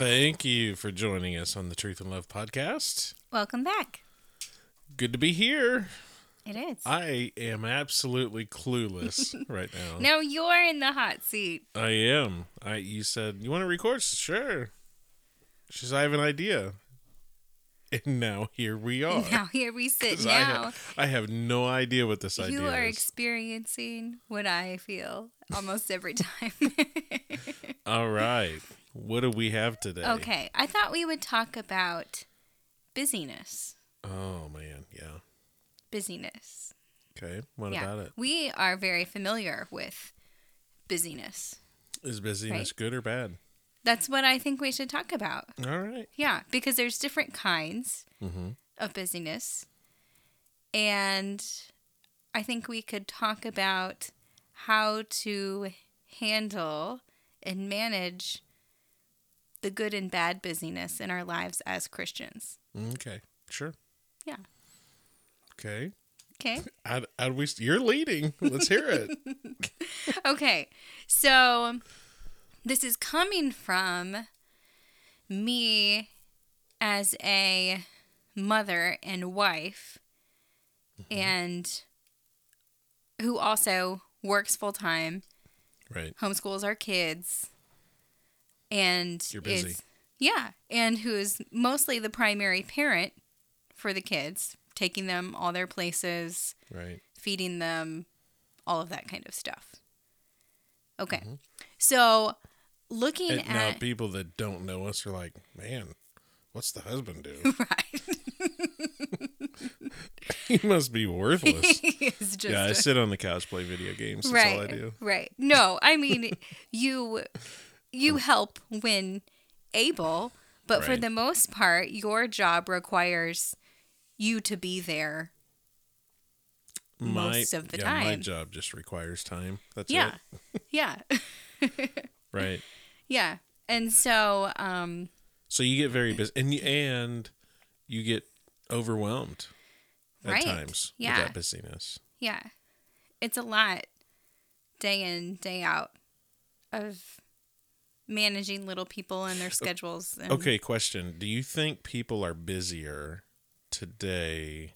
Thank you for joining us on the Truth and Love podcast. Welcome back. Good to be here. It is. I am absolutely clueless right now. now you're in the hot seat. I am. I you said you want to record? Sure. She says I have an idea. And now here we are. Now here we sit 'Cause I, now. I have no idea what this idea is. You are experiencing what I feel almost every time. All right. What do we have today? okay, I thought we would talk about busyness. Oh yeah. Busyness. Okay. What yeah. about it? We are very familiar with busyness. Is busyness Right. good or bad? That's what I think we should talk about. All right. Yeah, because there's different kinds Mm-hmm. of busyness. And I think we could talk about how to handle and manage the good and bad busyness in our lives as Christians. Okay. Sure. Yeah. Okay. Okay. How do we? You're leading. Let's hear it. okay. So this is coming from me as a mother and wife mm-hmm. and who also works full time, right. homeschools our kids and You're busy. is yeah, and who is mostly the primary parent for the kids, taking them all their places, Right. feeding them, all of that kind of stuff. Okay. Mm-hmm. So looking And now at people that don't know us are like, man, what's the husband do? right. he must be worthless. just yeah, I a- sit on the couch, play video games. That's right. all I do. Right. No, I mean you you help when able, but for the most part your job requires you to be there. most of the yeah, My job just requires time. That's Yeah. it. Yeah. Right. yeah. And so um So you get very busy, and you, and you get overwhelmed at Right. times Yeah. with that busyness. Yeah. It's a lot day in, day out of managing little people and their schedules. And, Okay, question: Do you think people are busier today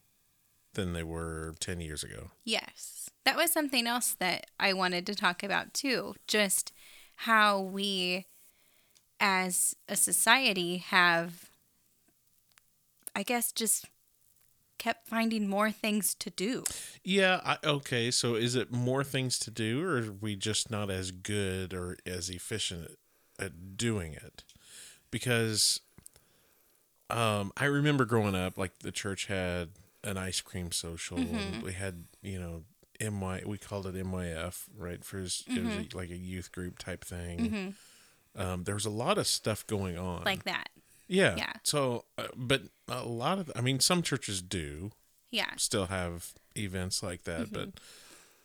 than they were ten years ago? Yes. That was something else that I wanted to talk about too. Just how we as a society have, I guess, just kept finding more things to do. Yeah. I, okay. So is it more things to do, or are we just not as good or as efficient at doing it? Because um, I remember growing up, like the church had an ice cream social. And we had, you know, my we called it MYF, right? For his, it was a, like a youth group type thing. Um, there was a lot of stuff going on, Like that. yeah, yeah. So, uh, but a lot of, I mean, some churches do Yeah. still have events like that, but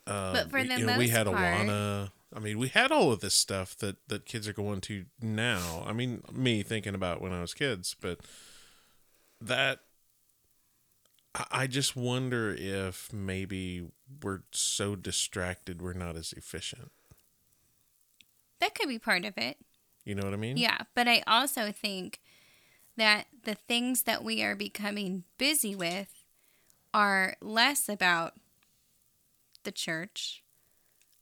uh, But for we, the you know, we had part- Awana. I mean, we had all of this stuff that that kids are going to now. I mean, me thinking about when I was kids, but that I- just wonder if maybe we're so distracted we're not as efficient. That could be part of it. You know what I mean? Yeah, but I also think that the things that we are becoming busy with are less about the church,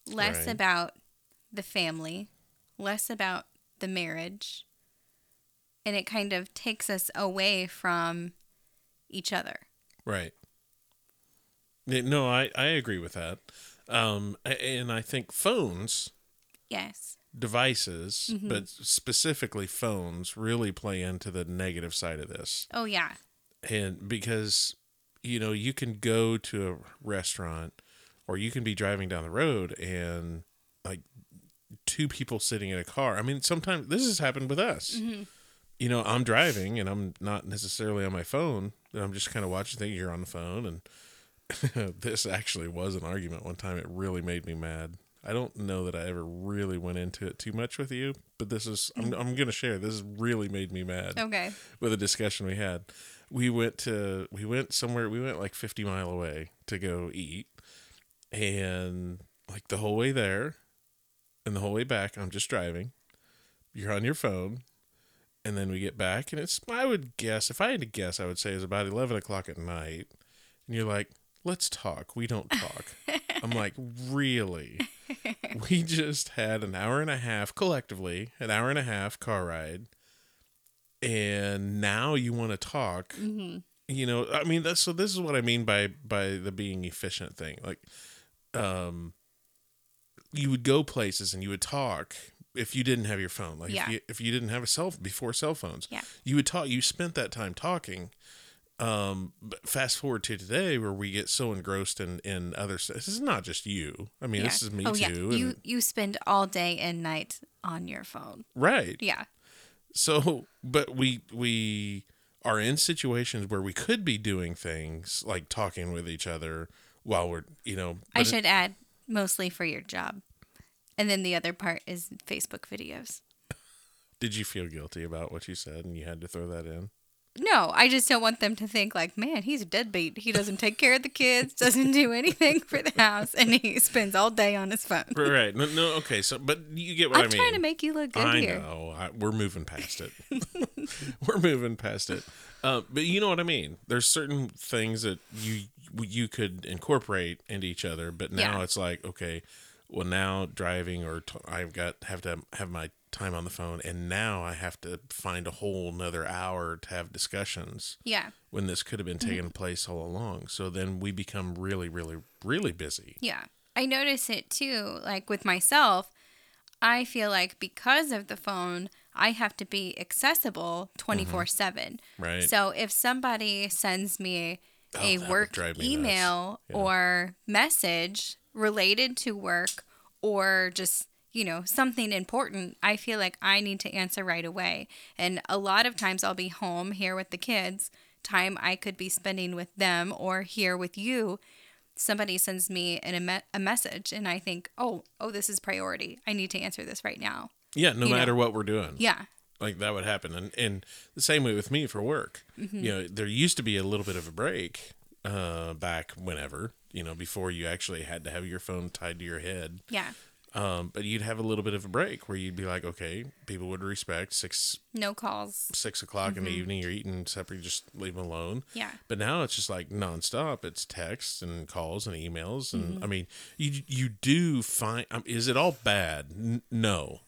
less Right. about the family, less about the marriage, and it kind of takes us away from each other. Right. No, I, I agree with that. Um, and I think phones, Yes. devices, but specifically phones, really play into the negative side of this. Oh, yeah. And because, you know, you can go to a restaurant or you can be driving down the road and like two people sitting in a car. I mean, sometimes this has happened with us. You know, I'm driving and I'm not necessarily on my phone. And I'm just kind of watching things. You're on the phone. And this actually was an argument one time. It really made me mad. I don't know that I ever really went into it too much with you, but this is I'm I'm gonna share. This really made me mad Okay. with a discussion we had. We went to we went somewhere. We went like 50 mile away to go eat, and like the whole way there, and the whole way back, I'm just driving. You're on your phone, and then we get back, and it's I would guess if I had to guess, I would say it's about 11 o'clock at night, and you're like, "Let's talk." We don't talk. I'm like, really? we just had an hour and a half collectively, an hour and a half car ride, and now you want to talk. Mm-hmm. You know, I mean, that's so. This is what I mean by by the being efficient thing. Like, um, you would go places and you would talk if you didn't have your phone. Like, Yeah. if you if you didn't have a cell before cell phones, Yeah. you would talk. You spent that time talking. Um, but fast forward to today, where we get so engrossed in in other stuff. This is not just you. I mean, Yeah. this is me oh, too. yeah. and- You you spend all day and night on your phone. right. Yeah. So, but we we are in situations where we could be doing things like talking with each other while we're, you know. I but it- should add mostly for your job. And then the other part is Facebook videos. did you feel guilty about what you said and you had to throw that in? No, I just don't want them to think like, man, he's a deadbeat. He doesn't take care of the kids, doesn't do anything for the house, and he spends all day on his phone. Right. right. No, no. Okay. So, but you get what I'm I mean. trying to make you look good I here. know. I, we're moving past it. we're moving past it. Uh, but you know what I mean. There's certain things that you you could incorporate into each other, but now Yeah. it's like okay, well now driving or t- I've got have to have my time on the phone, and now I have to find a whole another hour to have discussions Yeah, when this could have been mm-hmm. taking place all along. So then we become really, really, really busy. yeah. I notice it too. Like with myself, I feel like because of the phone, I have to be accessible 24 mm-hmm. 7. Right. So if somebody sends me Oh, a work drive me nuts. email Yeah. or message related to work or just you know something important i feel like i need to answer right away. And a lot of times i'll be home here with the kids time i could be spending with them or here with you. Somebody sends me an, a, me- a message and i think oh oh this is priority. I need to answer this right now. Yeah, no you know. matter what we're doing. yeah. Like that would happen. And and the same way with me for work. Mm-hmm. you know there used to be a little bit of a break uh back whenever you know before you actually had to have your phone tied to your head yeah um but you'd have a little bit of a break where you'd be like okay people would respect six no calls six o'clock in the Mm-hmm. evening you're eating supper you just leave them alone yeah but now it's just like nonstop. It's texts and calls and emails, and Mm-hmm. I mean, you you do find. Um, is it all bad? N- no,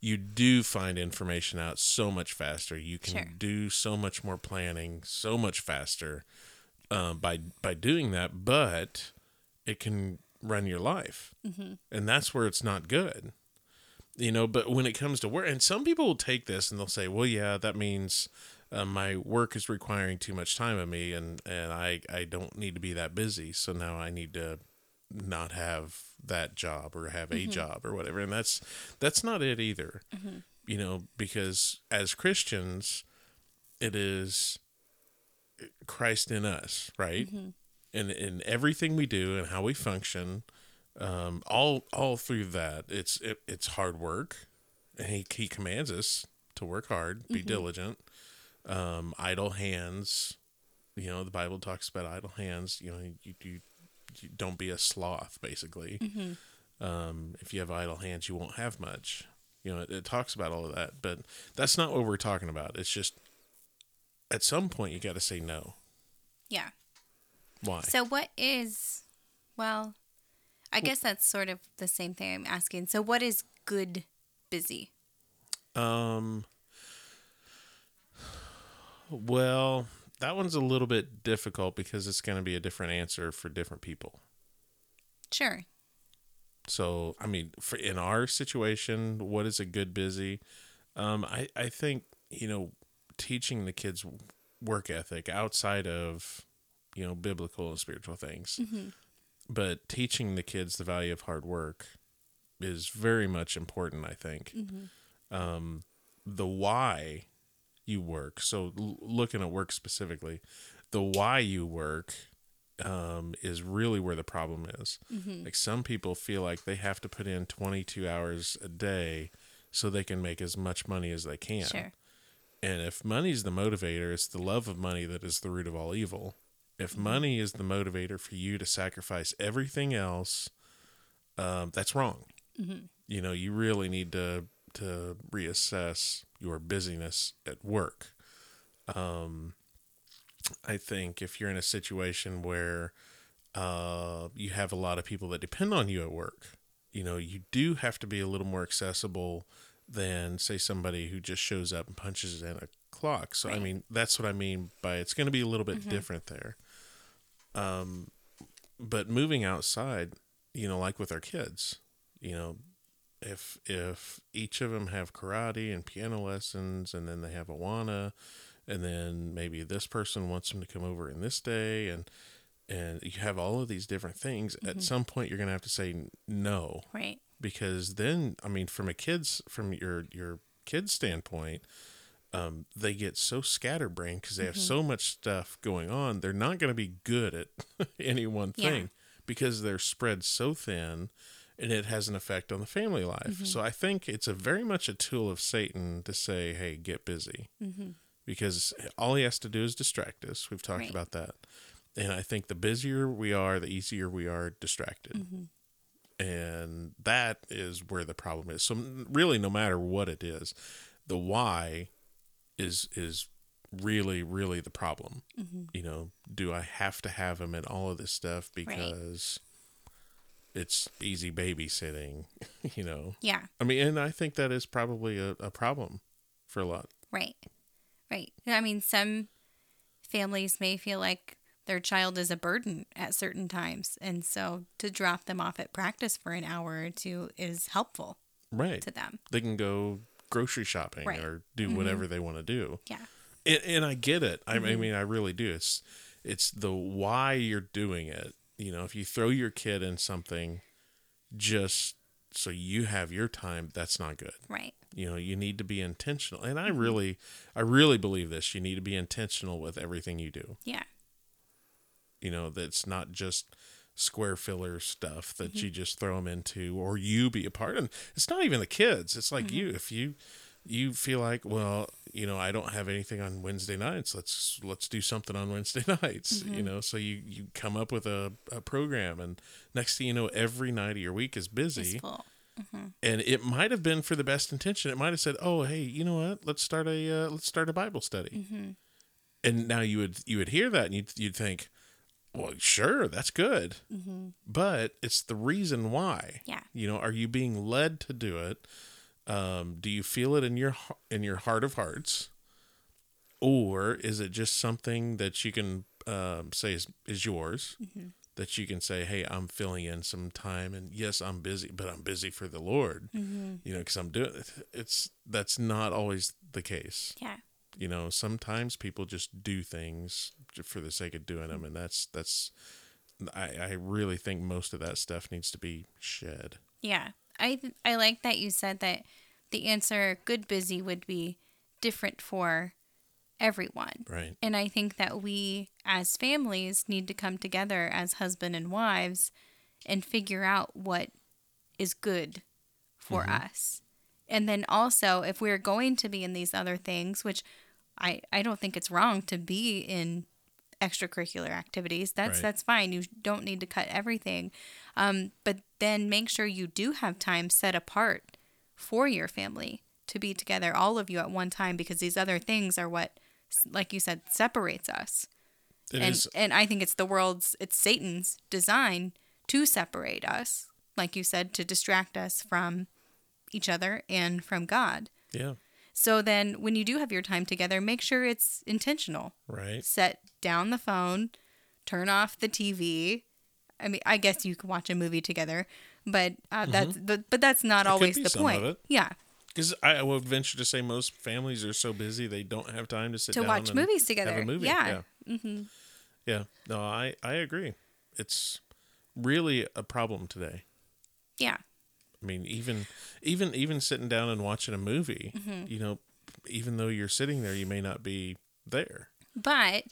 you do find information out so much faster. You can Sure. do so much more planning, so much faster uh, by by doing that. But it can run your life, Mm-hmm. and that's where it's not good. You know, but when it comes to work, and some people will take this and they'll say, "Well, yeah, that means." uh, my work is requiring too much time of me and and I I don't need to be that busy so now I need to not have that job or have a job or whatever and that's that's not it either you know because as Christians it is Christ in us right and in everything we do and how we function um all all through that it's it, it's hard work and he, he commands us to work hard be diligent um, idle hands. You know, the Bible talks about idle hands. You know, you, you, you don't be a sloth, basically. Um, if you have idle hands, you won't have much. You know, it, it talks about all of that, but that's not what we're talking about. It's just at some point you got to say no. yeah Why? So what is well, I guess that's sort of the same thing I'm asking. So what is good busy? Um. Well, that one's a little bit difficult because it's going to be a different answer for different people. Sure. So, I mean, for in our situation, what is a good busy? Um, I I think you know teaching the kids work ethic outside of you know biblical and spiritual things, but teaching the kids the value of hard work is very much important. I think um, the why you work. So, l- looking at work specifically, the why you work um, is really where the problem is. Mm-hmm. Like some people feel like they have to put in 22 hours a day so they can make as much money as they can. Sure. And if money's the motivator, it's the love of money that is the root of all evil. If Mm-hmm. money is the motivator for you to sacrifice everything else, um, that's wrong. Mm-hmm. You know, you really need to to reassess your busyness at work. Um, I think if you're in a situation where uh, you have a lot of people that depend on you at work, you know, you do have to be a little more accessible than, say, somebody who just shows up and punches in a clock. So, I mean, that's what I mean by it's going to be a little bit different there. Um, but moving outside, you know, like with our kids, you know, if if each of them have karate and piano lessons, and then they have Awana, and then maybe this person wants them to come over in this day, and and you have all of these different things. At some point, you're gonna have to say no Right. Because then, I mean, from a kid's from your your kid's standpoint, um, they get so scatterbrained because they have so much stuff going on. They're not going to be good at any one Yeah. thing because they're spread so thin, and it has an effect on the family life. So I think it's a very much a tool of Satan to say, "Hey, get busy," Mm-hmm. because all he has to do is distract us. We've talked Right. about that, and I think the busier we are, the easier we are distracted Mm-hmm. And that is where the problem is so really no matter what it is the why is is really really the problem Mm-hmm. you know do i have to have him in all of this stuff because it's easy babysitting you know Yeah. i mean and i think that is probably a, a problem for a lot Right. Right. I mean, some families may feel like their child is a burden at certain times. And so to drop them off at practice for an hour or two is helpful right to them. they can go grocery shopping Right. or do mm-hmm. whatever they want to do Yeah. and, and I get it. I, I mm-hmm. mean, I really do. It's it's the why you're doing it. You know, if you throw your kid in something just so you have your time, that's not good. Right. You know, you need to be intentional. And I mm-hmm. really, I really believe this. You need to be intentional with everything you do. Yeah. You know, that's not just square filler stuff that mm-hmm. you just throw them into or you be a part and it's not even the kids. It's like mm-hmm. you. If you you feel like well you know i don't have anything on wednesday nights let's let's do something on wednesday nights you mm-hmm. know? So you you come up with a, a program and next thing you know every night of your week is busy. Full. and it might have been for the best intention. It might have said oh hey you know what? Let's start a uh, let's start a bible study. And now you would you would hear that and you'd, you'd think well sure that's good. But it's the reason why. Yeah. you know are you being led to do it? Um, do you feel it in your in your heart of hearts? Or is it just something that you can um, say is, is yours that you can say hey i'm filling in some time and yes i'm busy but i'm busy for the lord you know because i'm doing it. It's that's not always the case. Yeah. you know sometimes people just do things for the sake of doing them and that's that's i i really think most of that stuff needs to be shed Yeah. I I like that you said that the answer good busy would be different for everyone. right And I think that we as families need to come together as husband and wives and figure out what is good for mm-hmm. us. And then also if we're going to be in these other things, which I I don't think it's wrong to be in extracurricular activities. That's Right. that's fine. You don't need to cut everything. Um, but then make sure you do have time set apart for your family to be together, all of you at one time, because these other things are what, like you said, separates us. It and is- and I think it's the world's, it's Satan's design to separate us, like you said, to distract us from each other and from God. yeah So then, when you do have your time together, make sure it's intentional. right Set down the phone, turn off the TV. I mean, I guess you could watch a movie together, but uh, that's but, but that's not Mm-hmm. could always the point. it. Yeah, because I would venture to say most families are so busy they don't have time to sit to down watch and movies have together. a movie. Yeah, yeah. Yeah. No, I I agree. It's really a problem today. yeah, I mean, even even even sitting down and watching a movie, Mm-hmm. you know, even though you're sitting there, you may not be there. But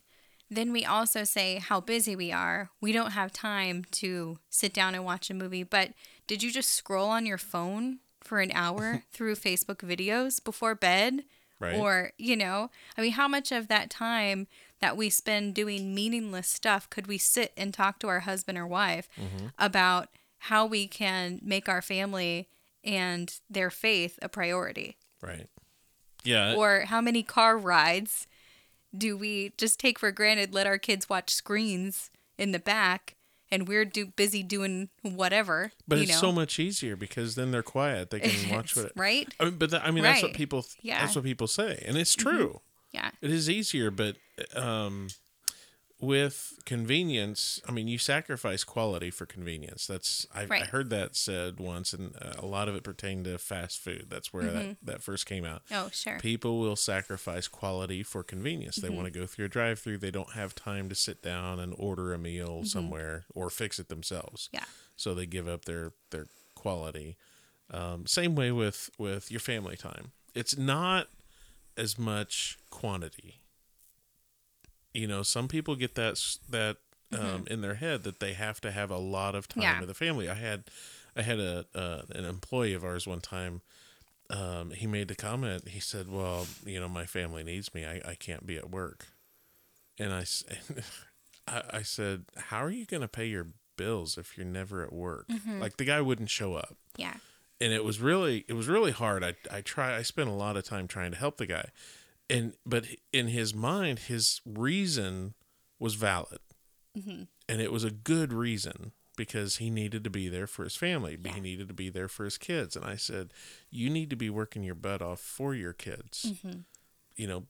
then we also say how busy we are. We don't have time to sit down and watch a movie. But did you just scroll on your phone for an hour through Facebook videos before bed? Right. Or, you know, I mean, how much of that time that we spend doing meaningless stuff could we sit and talk to our husband or wife about how we can make our family and their faith a priority? Right. Yeah. or how many car rides do we just take for granted let our kids watch screens in the back and we're do busy doing whatever but it's know so much easier because then they're quiet. They can watch what. right I mean, but that, I mean, that's what Right. people. Yeah. That's what people say, and it's true. yeah It is easier, but um, with convenience, I mean, you sacrifice quality for convenience. That's I, I heard that said once, and uh, a lot of it pertained to fast food. That's where that that first came out. oh sure People will sacrifice quality for convenience. They want to go through a drive-through. They don't have time to sit down and order a meal somewhere or fix it themselves. yeah So they give up their their quality. Um, same way with with your family time. It's not as much quantity. You know, some people get that that um, in their head that they have to have a lot of time Yeah. with the family. I had I had a uh, an employee of ours one time. Um, he made the comment. He said, "Well, you know, my family needs me. I, I can't be at work." And I, I said, "How are you going to pay your bills if you're never at work?" Like the guy wouldn't show up yeah and it was really it was really hard. I I try I spent a lot of time trying to help the guy, and but in his mind, his reason was valid, mm-hmm. and it was a good reason because he needed to be there for his family. He needed to be there for his kids, and I said, you need to be working your butt off for your kids. Mm-hmm. You know.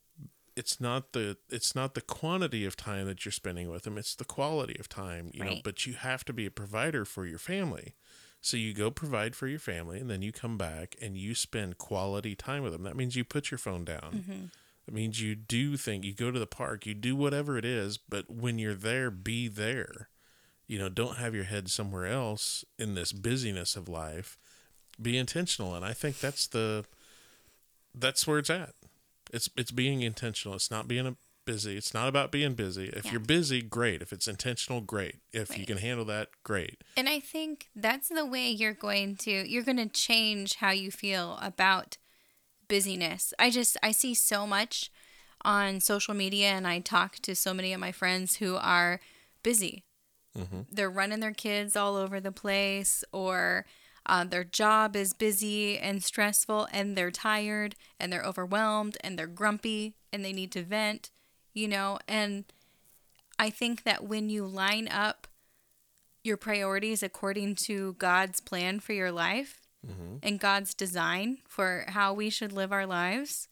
It's not the it's not the quantity of time that you're spending with them. It's the quality of time, you know. But you have to be a provider for your family. So you go provide for your family, and then you come back and you spend quality time with them. That means you put your phone down. Mm-hmm. That means you do think you go to the park, you do whatever it is, but when you're there, be there. You know, don't have your head somewhere else in this busyness of life. Be intentional, and I think that's the that's where it's at. It's it's being intentional. It's not being a busy. It's not about being busy. If Yeah. you're busy, great. If it's intentional, great. If you can handle that, great. and i think that's the way you're going to you're going to change how you feel about busyness. I just i see so much on social media and i talk to so many of my friends who are busy. They're running their kids all over the place or uh, their job is busy and stressful and they're tired and they're overwhelmed and they're grumpy and they need to vent you know? And i think that when you line up your priorities according to god's plan for your life and god's design for how we should live our lives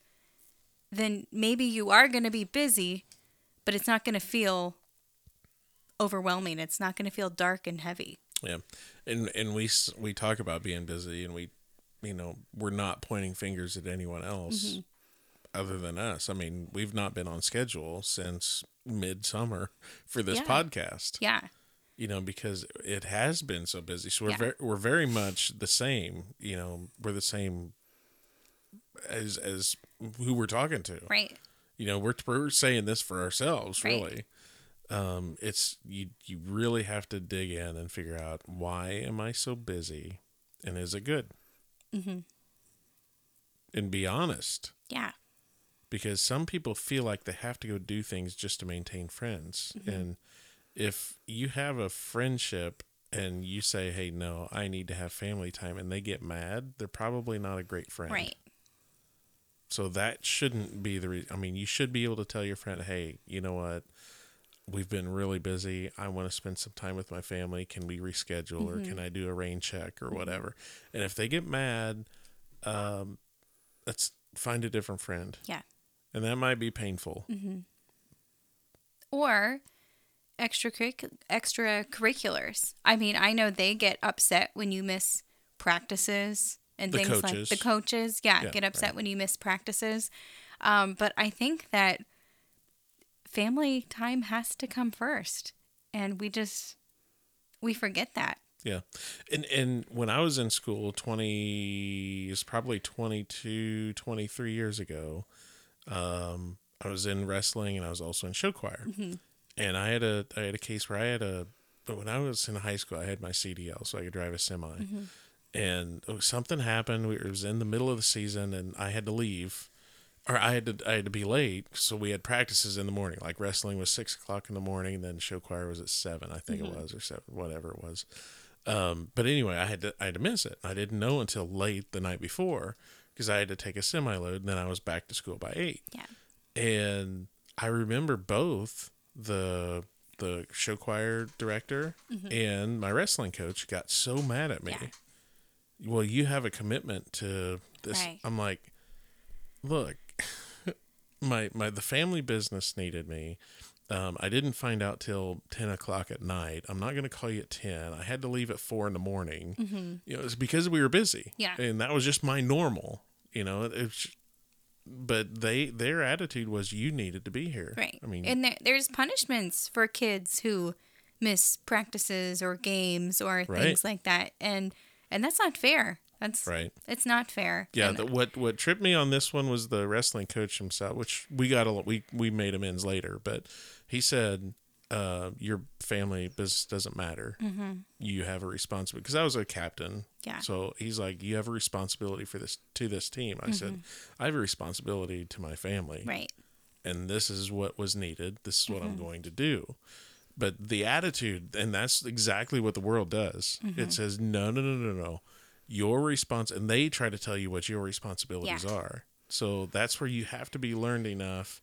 then maybe you are going to be busy but it's not going to feel overwhelming. It's not going to feel dark and heavy. Yeah, and and we we talk about being busy, and we, you know, we're not pointing fingers at anyone else Mm-hmm. other than us. I mean, we've not been on schedule since midsummer for this Yeah. podcast. Yeah. You know, because it has been so busy. So we're Yeah. very we're very much the same. You know, we're the same as as who we're talking to. Right. You know, we're we're saying this for ourselves, Right. really. Um, it's you you really have to dig in and figure out why am I so busy, and is it good? Mm-hmm. And be honest, Yeah. because some people feel like they have to go do things just to maintain friends, Mm-hmm. and if you have a friendship and you say, "Hey, no, I need to have family time," and they get mad, they're probably not a great friend. Right. So that shouldn't be the reason. I mean, you should be able to tell your friend, hey, you know what? We've been really busy. I want to spend some time with my family. Can we reschedule or mm-hmm. can I do a rain check or mm-hmm. whatever? And if they get mad, um, let's find a different friend. Yeah. And that might be painful. Mm-hmm. Or extracurric- extracurriculars. I mean, I know they get upset when you miss practices and The things coaches. like the coaches. Yeah, Yeah, get upset right. when you miss practices. Um, but I think that family time has to come first, and we just we forget that. Yeah. And and when I was in school 20 is probably 22 23 years ago, um I was in wrestling and I was also in show choir. And I had a I had a case where I had a but when I was in high school I had my CDL so I could drive a semi, and oh, something happened. We, it was in the middle of the season, and I had to leave, or I had to I had to be late. So we had practices in the morning. Like wrestling was six o'clock in the morning, then show choir was at seven, I think it was, or seven, whatever it was. Um, but anyway, I had to I had to miss it. I didn't know until late the night before because I had to take a semi load, and then I was back to school by eight. Yeah. And I remember both the the show choir director and my wrestling coach got so mad at me. Yeah. Well, you have a commitment to this. Right. I'm like, look, my my the family business needed me. Um, I didn't find out till ten o'clock at night. I'm not going to call you at ten. I had to leave at four in the morning. You know, it's because we were busy. Yeah. and that was just my normal. You know, it's but they their attitude was you needed to be here. Right. I mean, and there, there's punishments for kids who miss practices or games or Right. things like that, and and that's not fair. That's right. It's not fair. Yeah, the, what what tripped me on this one was the wrestling coach himself, which we got a we we made amends later, but he said, uh, "Your family business doesn't matter. Mm-hmm. You have a responsibility." Because I was a captain, Yeah. So he's like, "You have a responsibility for this to this team." I said, mm-hmm. "I have a responsibility to my family, right. and this is what was needed. This is what I'm mm-hmm. going to do." But the attitude, and that's exactly what the world does. It says, "No, no, no, no, no." Your response, and they try to tell you what your responsibilities Yeah. are. So that's where you have to be learned enough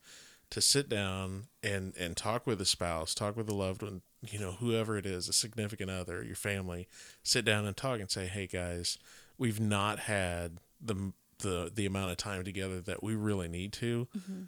to sit down and and talk with a spouse, talk with a loved one, you know, whoever it is, a significant other, your family. Sit down and talk and say, "Hey guys, we've not had the the the amount of time together that we really need to. Mm-hmm.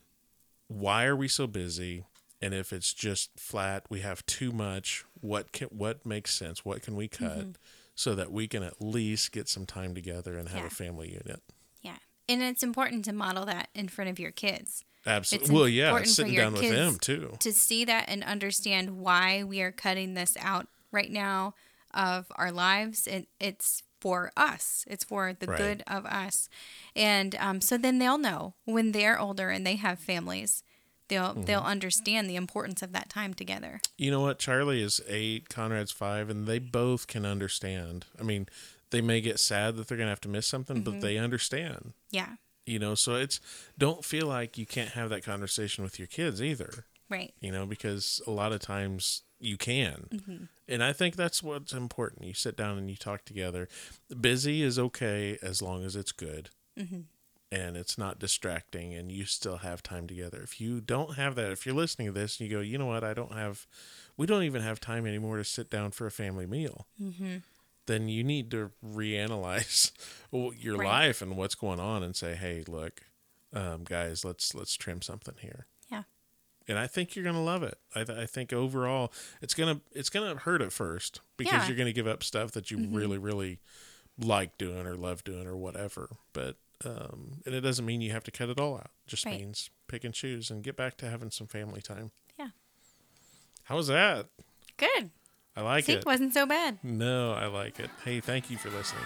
Why are we so busy? And if it's just flat, we have too much. What can what makes sense? What can we cut mm-hmm. so that we can at least get some time together and have Yeah. a family unit? Yeah. And it's important to model that in front of your kids. Absolutely. Well, yeah, sitting down with them too. to see that and understand why we are cutting this out right now of our lives and it's for us it's for the Right. good of us and um, so then they'll know when they're older and they have families they'll Mm-hmm. they'll understand the importance of that time together You know what? Charlie is eight, Conrad's five, and they both can understand. I mean, they may get sad that they're going to have to miss something, Mm-hmm. but they understand. yeah You know, so it's don't feel like you can't have that conversation with your kids either, right you know, because a lot of times you can. Mm-hmm. And I think that's what's important. You sit down and you talk together. Busy is okay as long as it's good. Mm-hmm. And it's not distracting, and you still have time together. If you don't have that, if you're listening to this and you go, you know what, I don't have, we don't even have time anymore to sit down for a family meal, mm-hmm. Then you need to reanalyze your Right. life and what's going on, and say, hey, look, um, guys, let's let's trim something here yeah and I think you're gonna love it. I, th- I think overall, it's gonna it's gonna hurt at first because Yeah. Mm-hmm. you're gonna give up stuff that you really really like doing or love doing or whatever. But um, and it doesn't mean you have to cut it all out. It Just Right. means pick and choose and get back to having some family time. yeah How was that? good I like see it. wasn't so bad No, I like it. Hey, thank you for listening.